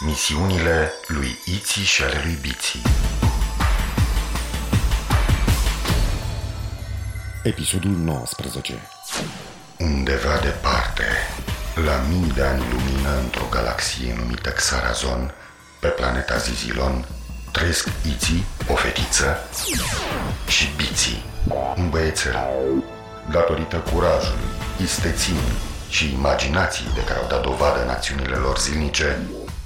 Misiunile lui Iții și ale lui Biții Episodul 19 Undeva departe, la mii de ani lumină într-o galaxie numită Xarazon, pe planeta Zizilon, trăiesc Iții, o fetiță, și Biții, un băiețel. Datorită curajului, isteții și imaginației de care au dat dovadă în acțiunile lor zilnice,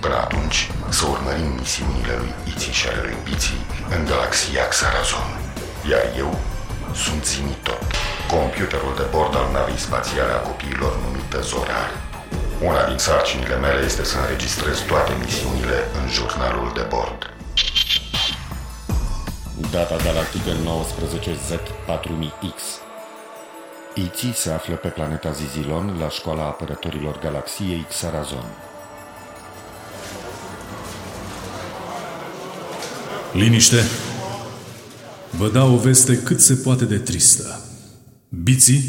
Până atunci, să urmărim misiunile lui Iții și ale lui Biții în galaxia Xarazon. Iar eu sunt Zimitot, computerul de bord al navei spațiale a copiilor numită Zorar. Una din sarcinile mele este să înregistrez toate misiunile în jurnalul de bord. Data galactică 19Z4000X Iții se află pe planeta Zizilon la școala apărătorilor galaxiei Xarazon. Liniște! Vă dau o veste cât se poate de tristă. Biții,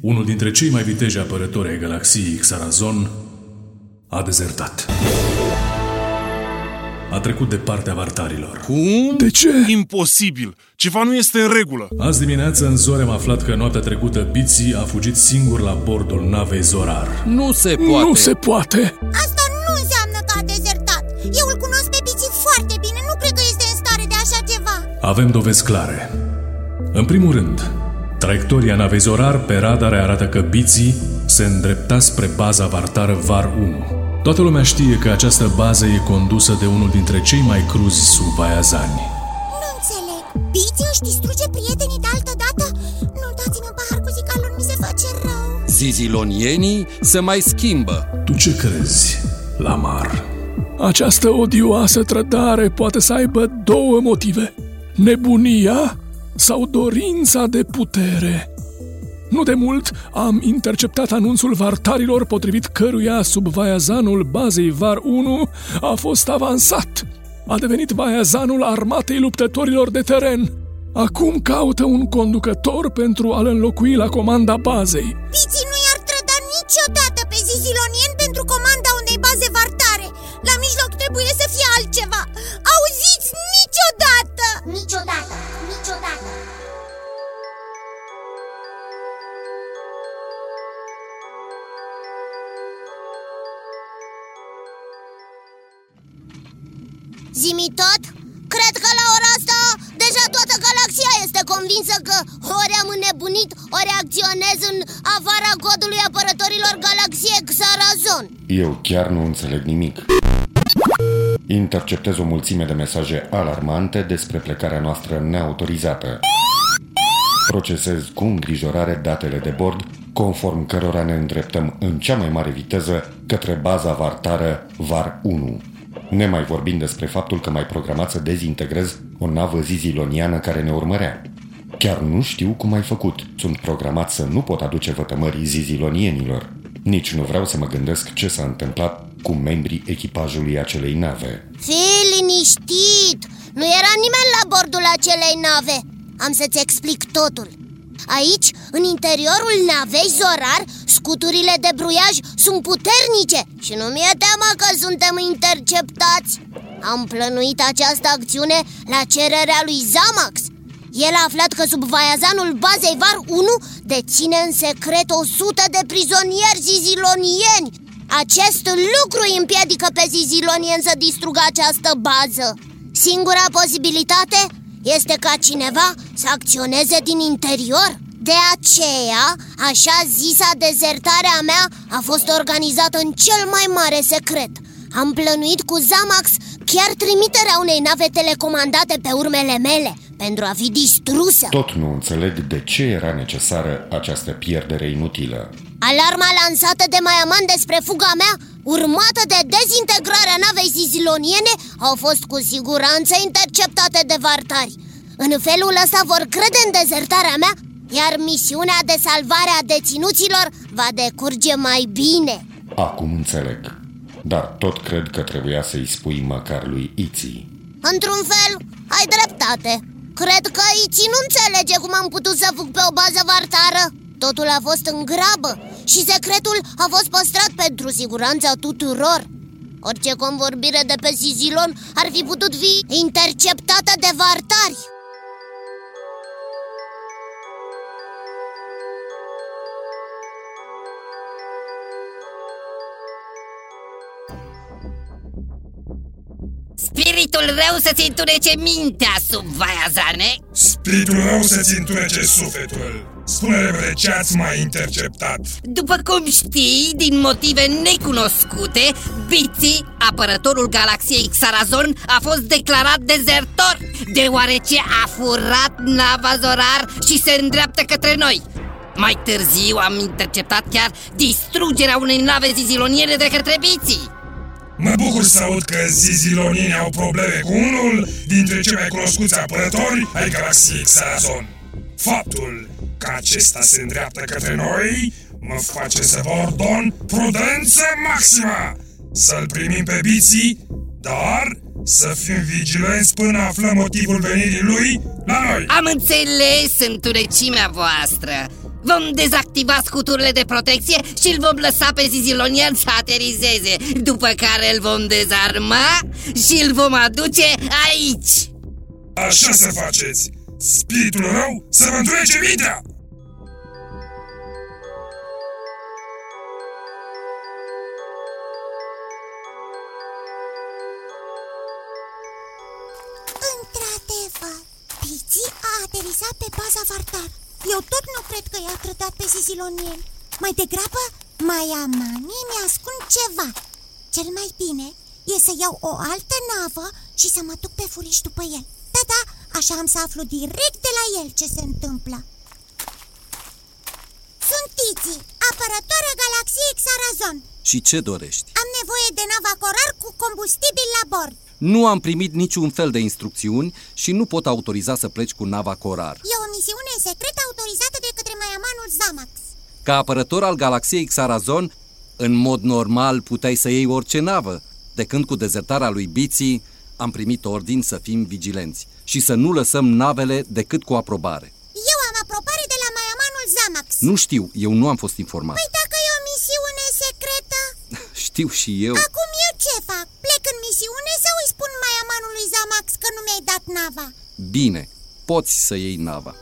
unul dintre cei mai viteji apărători ai galaxiei Xarazon, a dezertat. A trecut de partea vartarilor. Cum? De ce? Imposibil! Ceva nu este în regulă! Azi dimineață în zore am aflat că noaptea trecută Biții a fugit singur la bordul navei Zorar. Nu se poate. Nu se poate! Asta Avem dovezi clare. În primul rând, traiectoria navei Zorar pe radare arată că Biții se îndrepta spre baza vartară VAR 1. Toată lumea știe că această bază e condusă de unul dintre cei mai cruzi subvaiazani. Nu înțeleg. Bici își distruge prietenii de altă dată? Nu dați-mi un pahar cu zicalul, mi se face rău. Zizilonienii se mai schimbă. Tu ce crezi, Lamar? Această odioasă trădare poate să aibă două motive. Nebunia sau dorința de putere. Nu de mult am interceptat anunțul vartarilor potrivit căruia subvaiazanul bazei VAR 1 a fost avansat. A devenit vaiazanul armatei luptătorilor de teren. Acum caută un conducător pentru a-l înlocui la comanda bazei. Bici nu i-ar trăda niciodată pe zizilonien Zimi tot? Cred că la ora asta deja toată galaxia este convinsă că ori am înnebunit, ori acționez în afara codului apărătorilor galaxiei Xarazon Eu chiar nu înțeleg nimic. Interceptez o mulțime de mesaje alarmante despre plecarea noastră neautorizată. Procesez cu îngrijorare datele de bord, conform cărora ne îndreptăm în cea mai mare viteză către baza vartară VAR 1. Nemai vorbind despre faptul că mai programat să dezintegrez o navă ziziloniană care ne urmărea. Chiar nu știu cum ai făcut. Sunt programat să nu pot aduce vătămării zizilonienilor. Nici nu vreau să mă gândesc ce s-a întâmplat cu membrii echipajului acelei nave. Fii liniștit! Nu era nimeni la bordul acelei nave Am să-ți explic totul Aici, în interiorul navei Zorar, scuturile de bruiaj sunt puternice Și nu mi-e teamă că suntem interceptați. Am plănuit această acțiune la cererea lui Zamax. El a aflat că subvaiazanul bazei VAR 1 deține în secret 100 de prizonieri zizilonieni. Acest lucru îi împiedică pe zizilonieni să distrugă această bază. Singura posibilitate este ca cineva să acționeze din interior De aceea, așa zisa dezertarea mea a fost organizată în cel mai mare secret. Am plănuit cu Zamax chiar trimiterea unei nave telecomandate pe urmele mele Pentru a fi distrusă. Tot nu înțeleg de ce era necesară această pierdere inutilă. Alarma lansată de Maiaman despre fuga mea Urmată de dezintegrarea navei ziziloniene au fost cu siguranță interceptate de vartari. În felul ăsta vor crede în dezertarea mea Iar misiunea de salvare a deținuților va decurge mai bine. Acum înțeleg. Dar tot cred că trebuia să-i spui măcar lui Iții. Într-un fel, ai dreptate. Cred că Iții nu înțelege cum am putut să fug pe o bază vartară. Totul a fost în grabă și secretul a fost păstrat pentru siguranța tuturor. Orice convorbire de pe Zizilon ar fi putut fi interceptată de vartari Spiritul rău să-ți întunece mintea sub Vaiazane Spiritul rău să-ți întunece sufletul. Spune repede ce ați mai interceptat. După cum știi, din motive necunoscute Biți, apărătorul galaxiei Xarazon, a fost declarat dezertor Deoarece a furat nava Zorar și se îndreaptă către noi. Mai târziu am interceptat chiar distrugerea unei nave ziziloniene de către Biții Mă bucur să aud că zizilonienii au probleme cu unul dintre cei mai cunoscuți apărători ai galaxiei Xarazon. Faptul că acesta se îndreaptă către noi mă face să vă ordon prudență maximă! Să-l primim pe biții, dar să fim vigilenți până aflăm motivul venirii lui la noi! Am înțeles întunecimea voastră! Vom dezactiva scuturile de protecție și îl vom lăsa pe Zizilonian să aterizeze După care îl vom dezarma și îl vom aduce aici Așa să faceți! Spiritul rău să vă întrece mintea! Într-adevăr, Piții a aterizat pe baza Vartar Eu tot nu cred că i-a trădat pe Zizilonieni Mai degrabă, Maiamanii mi-ascund ceva. Cel mai bine e să iau o altă navă și să mă duc pe furiș după el. Da, da, așa am să aflu direct de la el ce se întâmplă. Sunt Tizi, apărătoare galaxiei Xarazon. Și ce dorești? Am nevoie de nava Corar cu combustibil la bord Nu am primit niciun fel de instrucțiuni și nu pot autoriza să pleci cu nava Corar. E o misiune secretă autorizată de către Maiamanul Zamax Ca apărător al galaxiei Xarazon, în mod normal puteai să iei orice navă, de când cu dezertarea lui Biții am primit ordin să fim vigilenți și să nu lăsăm navele decât cu aprobare. Eu am aprobare de la Maiamanul Zamax Nu știu, eu nu am fost informat. Păi dacă e o misiune secretă Știu și eu. Acum nava? Bine, poți să iei nava.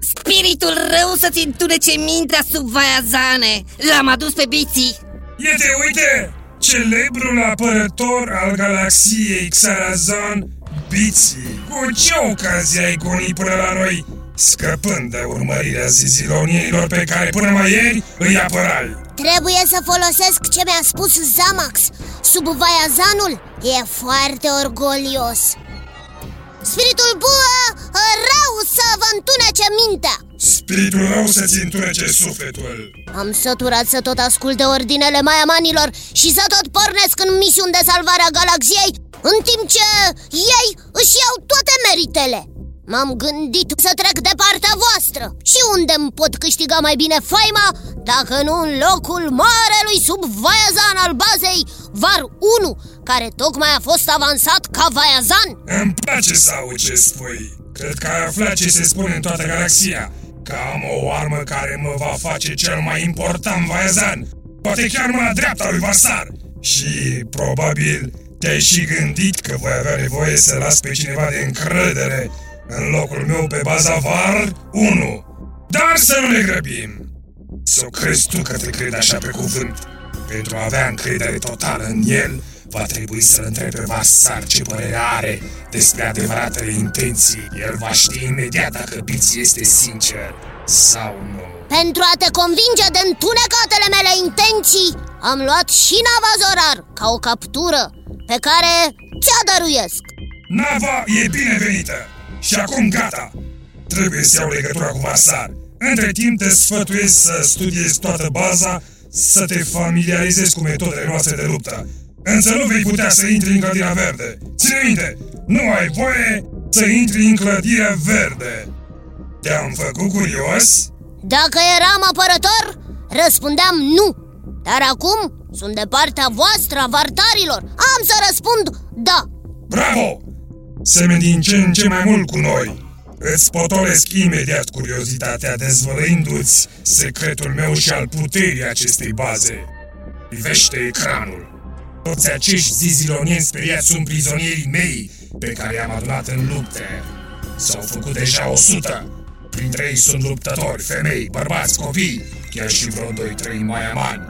Spiritul rău să-ți întunece mintea sub Vaiazane L-am adus pe Biții Iete, uite! Celebrul apărător al galaxiei Xarazon, Biții. Cu ce ocazie ai gonit până la noi, scăpând de urmărirea zizilonienilor pe care până mai ieri îi apărai? Trebuie să folosesc ce mi-a spus Zamax Sub Vaiazanul e foarte orgolios Spiritul buă rău să vă întunece mintea Spiritul rău să-ți întunece sufletul. Am săturat să tot ascult de ordinele maiamanilor și să tot pornesc în misiuni de salvare a galaxiei În timp ce ei își iau toate meritele M-am gândit să trec de partea voastră Și unde îmi pot câștiga mai bine faima Dacă nu în locul marelui sub Vaiazan al bazei Var 1 Care tocmai a fost avansat ca Vaiazan Îmi place să aud ce spui. Cred că ai aflat ce se spune în toată galaxia. Că am o armă care mă va face cel mai important Vaiazan. Poate chiar mâna dreapta lui Varsar. Și probabil te-ai și gândit că voi avea nevoie să las pe cineva de încredere în locul meu pe baza VAR 1. Dar să nu ne grăbim. Să crezi tu că te cred așa pe cuvânt. Pentru a avea încredere totală în el, va trebui să-l întrebi pe Vasar ce părere are despre adevăratele intenții. El va ști imediat dacă Biți este sincer sau nu. Pentru a te convinge de întunecatele mele intenții Am luat și nava Zorar ca o captură Pe care ți-a dăruiesc Nava e binevenită și acum gata. Trebuie să iau legătura cu Varsar. Între timp te sfătuiesc să studiezi toată baza, să te familiarizezi cu metodele noastre de luptă. Însă nu vei putea să intri în clădirea verde. Ține minte, nu ai voie să intri în clădirea verde. Te-am făcut curios? Dacă eram apărător, răspundeam nu Dar acum sunt de partea voastră, a vartarilor Am să răspund da Bravo! Semeni din ce în ce mai mult cu noi. Îți potolesc imediat curiozitatea dezvăluindu-ți secretul meu și al puterii acestei baze. Privește ecranul. Toți acești zizilonieni speriați sunt prizonierii mei pe care i-am adunat în lupte. S-au făcut deja o sută. Printre ei sunt luptători, femei, bărbați, copii, chiar și vreo doi, trei mai amani.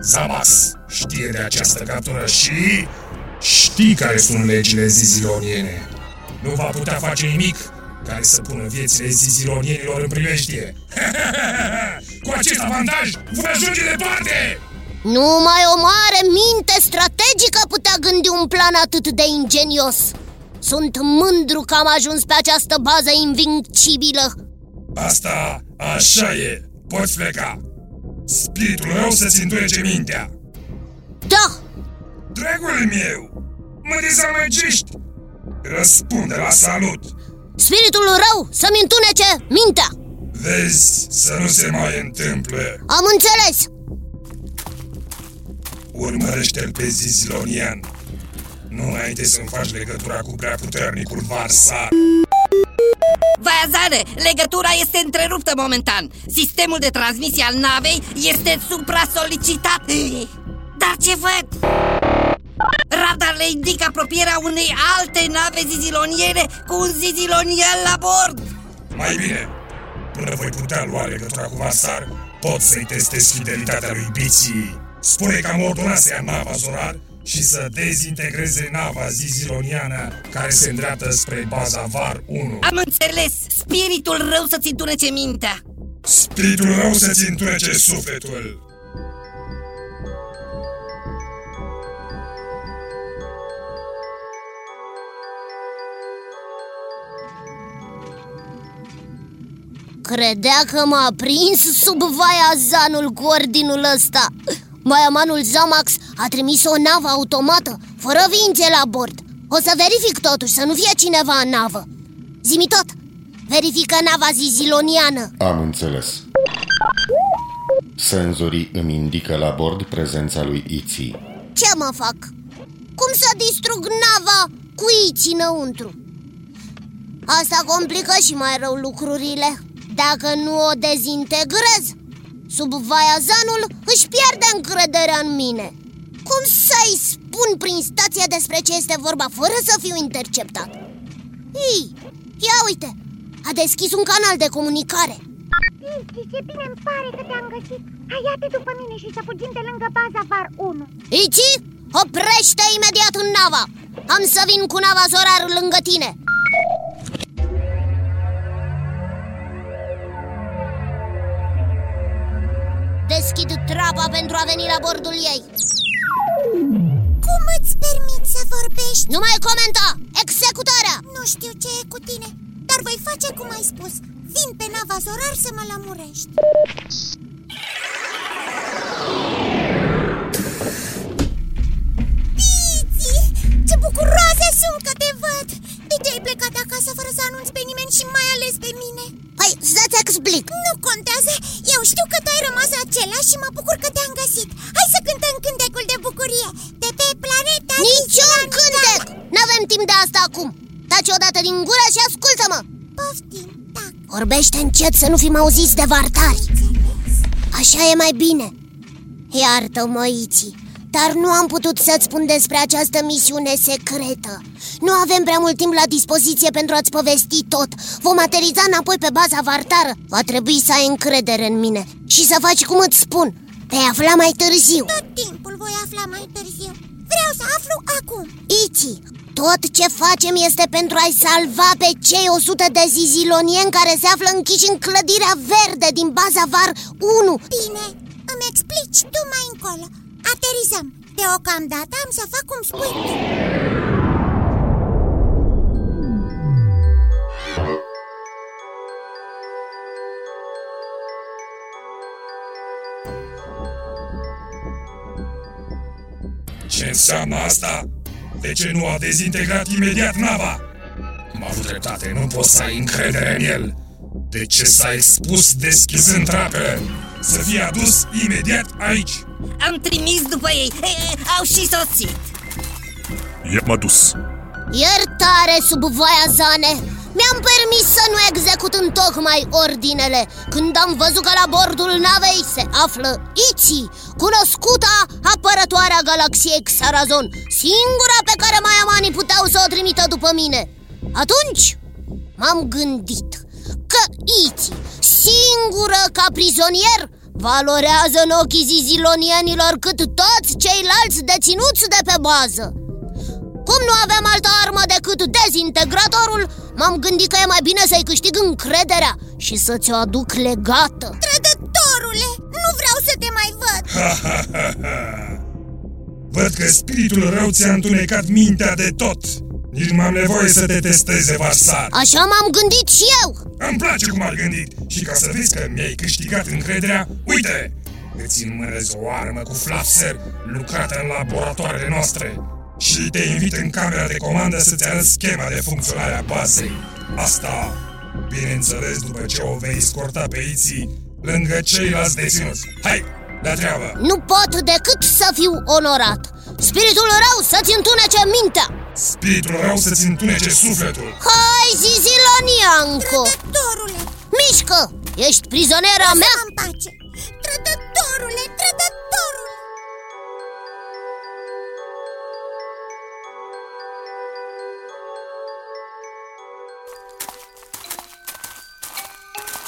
Zamas știe de această captură și știi care sunt legile ziziloniene. Nu va putea face nimic care să pună viețile zizilonienilor în primeștie. Cu acest avantaj voi ajunge departe! Numai o mare minte strategică putea gândi un plan atât de ingenios. Sunt mândru că am ajuns pe această bază invincibilă. Asta așa e, poți pleca Spiritul rău să-ți întunece mintea Da! Dragul meu, mă dezamăgești. Răspunde la salut. Spiritul rău să-mi întunece mintea. Vezi să nu se mai întâmple. Am înțeles. Urmărește-l pe Zizilonian Nu înainte să-mi faci legătura cu prea puternicul Varsar. Vaiazane, legătura este întreruptă momentan. Sistemul de transmisie al navei este supra-solicitat. Dar ce văd? Radarele indică apropierea unei alte nave ziziloniere cu un zizilonian la bord Mai bine, până voi putea lua legătura cu Vasar, pot să-i testez fidelitatea lui Biții Spune că am ordonat să ia nava Zorar și să dezintegreze nava ziziloniană care se îndreaptă spre baza VAR 1. Am înțeles! Spiritul rău să-ți întunece mintea! Spiritul rău să-ți întunece sufletul! Credea că m-a prins sub vaia zanul cu ordinul ăsta. Maiamanul Zamax a trimis o navă automată, fără vințe la bord. O să verific totuși, să nu fie cineva în navă. Zimi tot, verifică nava ziziloniană. Am înțeles. Senzorii îmi indică la bord prezența lui Iții Ce mă fac? Cum să distrug nava cu Iții înăuntru? Asta complică și mai rău lucrurile Dacă nu o dezintegrez, sub vaiazanul își pierde încrederea în mine. Cum să-i spun prin stația despre ce este vorba fără să fiu interceptat? Ei, ia uite, a deschis un canal de comunicare. Ici, ce bine îmi pare că te-am găsit. Hai, ia-te după mine și să fugim de lângă baza VAR 1 Ici, oprește imediat în nava. Am să vin cu nava Zorar lângă tine Deschid trapa pentru a veni la bordul ei Cum îți permiți să vorbești? Nu mai comenta! Executarea! Nu știu ce e cu tine, dar voi face cum ai spus Vin pe nava Zorar să mă lămurești Piți! Ce bucuroase sunt că te văd! De ce ai plecat acasă fără să anunți pe nimeni și mai ales pe mine? Păi, să-ți explic Nu contează, eu știu că tu ai rămas același și mă bucur că te-am găsit. Hai să cântăm cântecul de bucurie. De pe planeta Niciun cântec! N-avem timp de asta acum. Taci odată din gură și ascultă-mă. Poftim, da Vorbește încet să nu fim auziți de vartari. Așa e mai bine. Iartă-mă, Iții dar nu am putut să-ți spun despre această misiune secretă. Nu avem prea mult timp la dispoziție pentru a-ți povesti tot. Vom ateriza înapoi pe baza vartară. Va trebui să ai încredere în mine. Și să faci cum îți spun. Te-ai afla mai târziu. Tot timpul voi afla mai târziu. Vreau să aflu acum. Iti, tot ce facem este pentru a-i salva pe cei 100 de zizilonieni care se află închiși în clădirea verde din baza VAR 1 Bine, îmi explici tu mai încolo Aterizăm! Deocamdată am să fac cum spui tu Ce înseamnă asta? De ce nu a dezintegrat imediat nava? Am avut dreptate, nu poți să ai încredere în el. De ce s-a expus deschizând trapele? Să fie adus imediat aici. Am trimis după ei, e, au și sosit. I-am adus. Iertare sub voia Zane. Mi-am permis să nu execut în tocmai ordinele. Când am văzut că la bordul navei se află Iți, cunoscuta apărătoarea galaxiei Xarazon Singura pe care maiamanii puteau să o trimită după mine. Atunci m-am gândit că Iți, singură ca prizonier Valorează în ochii zizilonienilor cât toți ceilalți deținuți de pe bază. Cum nu aveam altă armă decât dezintegratorul, m-am gândit că e mai bine să-i câștig încrederea și să ți-o aduc legată. Trădătorule, nu vreau să te mai văd. Văd că spiritul rău ți-a întunecat mintea de tot. Nici nu am nevoie să te testeze, Varsar. Așa m-am gândit și eu Îmi place cum ai gândit și ca să vezi că mi-ai câștigat încrederea, uite! Îți înmânez o armă cu flapser lucrată în laboratoarele noastre și te invit în camera de comandă să-ți arăt schema de funcționare a bazei. Asta, bineînțeles, după ce o vei scorta pe Iții lângă ceilalți deținuți. Hai, la treabă! Nu pot decât să fiu onorat Spiritul rău să-ți întunece mintea Spiritul rău să-ți întunece sufletul. Hai, Zizilonianco Trădătorule, Mișcă! Ești prizoniera mea? în pace Trădătorule, trădătorule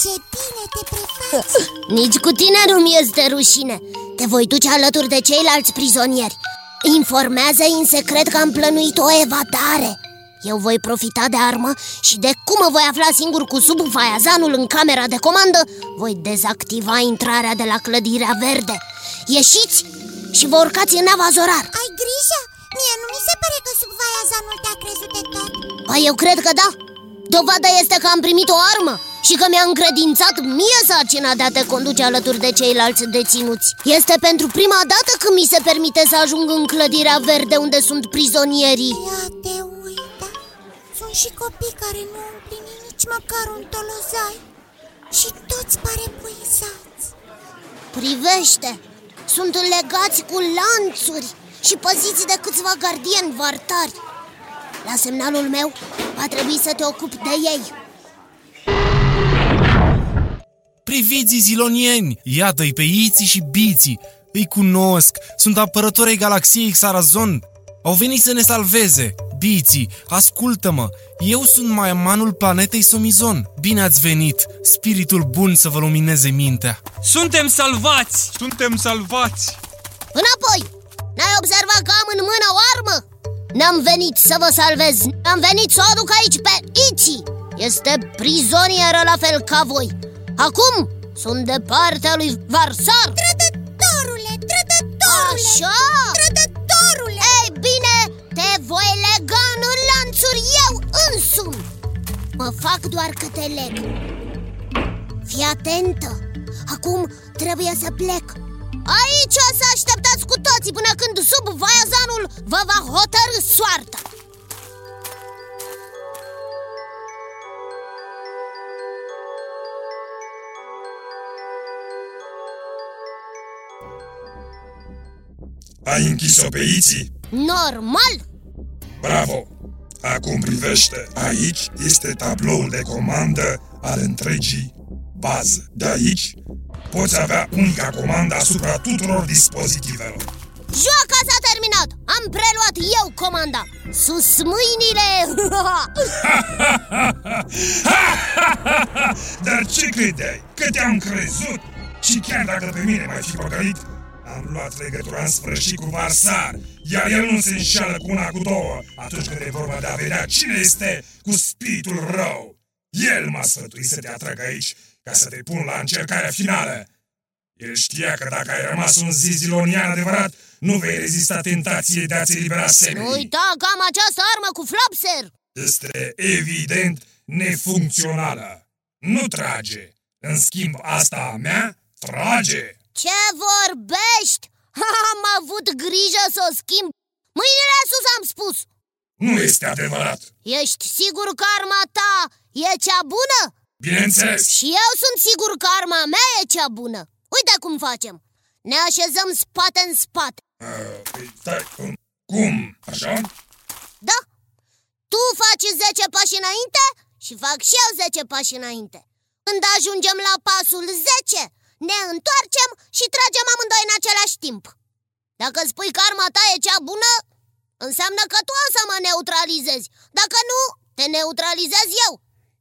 Ce bine te prefaci Nici cu tine nu-mi este rușine Te voi duce alături de ceilalți prizonieri Informează în secret că am plănuit o evadare. Eu voi profita de armă și de cum mă voi afla singur cu subfaiazanul în camera de comandă Voi dezactiva intrarea de la clădirea verde. Ieșiți și vă urcați în nava Zorar Ai grijă? Mie nu mi se pare că sub vaiazanul te-a crezut de tot. Păi eu cred că da. Dovada este că am primit o armă și că mi-a încredințat mie sarcina de a te conduce alături de ceilalți deținuți. Este pentru prima dată când mi se permite să ajung în clădirea verde unde sunt prizonierii. Ia te uita. Sunt și copii care nu au împlinit nici măcar un tolozai. Și toți pare puizați Privește! Sunt legați cu lanțuri și păziți de câțiva gardieni vartari. La semnalul meu va trebui să te ocupi de ei Priviți zilonieni! Iată-i pe Iții și Biții! Îi cunosc! Sunt apărătorii galaxiei Xarazon! Au venit să ne salveze! Biții, ascultă-mă! Eu sunt maiamanul planetei Somizon! Bine ați venit! Spiritul bun să vă lumineze mintea! Suntem salvați! Suntem salvați! Înapoi! N-ai observat că am în mână o armă? N-am venit să vă salvez Am venit să o aduc aici pe Iți Este prizonieră la fel ca voi Acum sunt de partea lui Varsar. Trădătorule, trădătorule. Așa? Trădătorule. Ei bine, te voi lega în lanțuri eu însumi. Mă fac doar că te leg. Fii atentă. Acum trebuie să plec. Aici o să așteptați cu toții până când sub vaiazanul vă va hotărâ soarta Ai închis-o pe Iții? Normal? Bravo! Acum privește, aici este tabloul de comandă al întregii bază. De aici poți avea unica comandă asupra tuturor dispozitivelor. Joaca s-a terminat! Am preluat eu comanda! Sus mâinile! Dar ce credeai? Că te-am crezut? Și chiar dacă pe mine m-ai fi păcălit, am luat legătura în sfârșit cu Varsar, iar el nu se înșală cu una cu două atunci când e vorba de a vedea cine este cu spiritul rău. El m-a sfătuit să te atrag aici ca să te pun la încercarea finală. El știa că dacă ai rămas un zizilonian adevărat, nu vei rezista tentației de a-ți elibera semenii. Uita că am această armă cu flapser! Este evident nefuncțională. Nu trage. În schimb, asta a mea trage. Ce vorbești? Am avut grijă să o schimb Mâinile sus am spus Nu este adevărat Ești sigur că arma ta e cea bună? Bineînțeles Și eu sunt sigur că arma mea e cea bună Uite cum facem Ne așezăm spate în spate uh, Stai, cum? Cum? Așa? Da Tu faci 10 pași înainte și fac și eu 10 pași înainte Când ajungem la pasul 10 Ne întoarcem și tragem amândoi în același timp. Dacă spui că arma ta e cea bună Înseamnă că tu o să mă neutralizezi. Dacă nu, te neutralizez eu.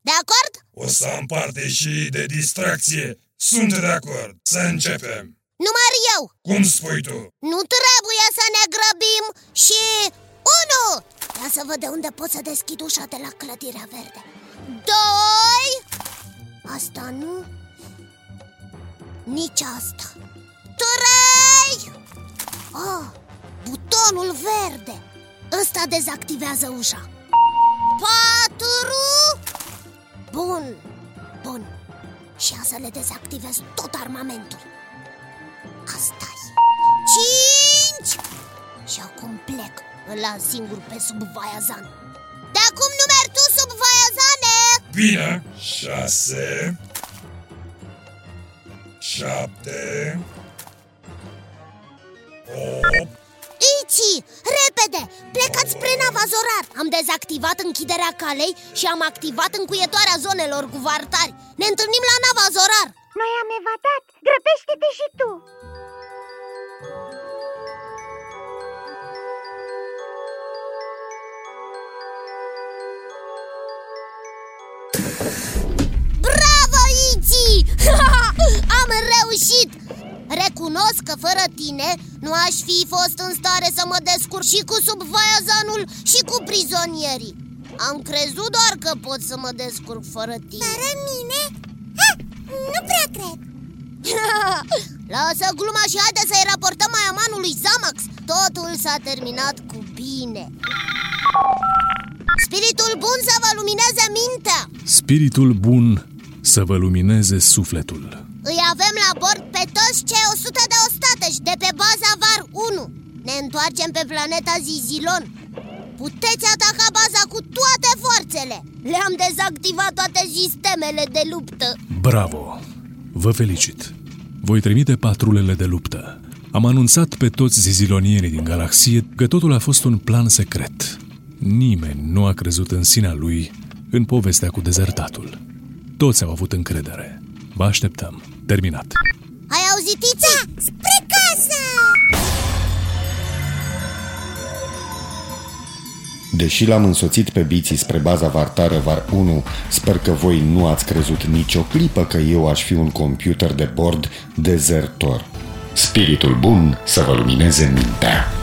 De acord? O să am parte și de distracție. Sunt de acord, să începem. Număr eu. Cum spui tu? Nu trebuie să ne grăbim și... Unu! Ia să văd de unde pot să deschid ușa de la clădirea verde. Doi! Asta nu Nici asta. Trei! Oh, butonul verde. Ăsta dezactivează ușa. Patru! Bun, bun. Și ia să le dezactivez tot armamentul. Asta -i. Cinci! Și acum plec. Îl las singur pe sub Vaiazan. De acum nu mergi tu sub Vaiazane! Bine Șase Șapte Opt Ici, repede! Plecați spre nava Zorar Am dezactivat închiderea calei și am activat încuietoarea zonelor cu vartari. Ne întâlnim la nava Zorar Noi am evadat, grăbește-te și tu am reușit! Recunosc că fără tine nu aș fi fost în stare să mă descurc și cu subvaiazanul și cu prizonierii. Am crezut doar că pot să mă descurc fără tine. Fără mine? Ha, nu prea cred. Lasă gluma și haide să-i raportăm Maiamanului Zamax. Totul s-a terminat cu bine. Spiritul bun să vă lumineze mintea. Spiritul bun să vă lumineze sufletul Îi avem la bord pe toți cei 100 de ostateci de pe baza VAR 1 Ne întoarcem pe planeta Zizilon Puteți ataca baza cu toate forțele Le-am dezactivat toate sistemele de luptă Bravo! Vă felicit! Voi trimite patrulele de luptă. Am anunțat pe toți zizilonierii din galaxie că totul a fost un plan secret. Nimeni nu a crezut în sinea lui în povestea cu dezertatul. Toți au avut încredere. Vă așteptăm. Terminat. Ai auzit, Ița? Da, spre casă! Deși l-am însoțit pe biții spre baza vartară VAR 1, sper că voi nu ați crezut nicio clipă că eu aș fi un computer de bord dezertor. Spiritul bun să vă lumineze mintea.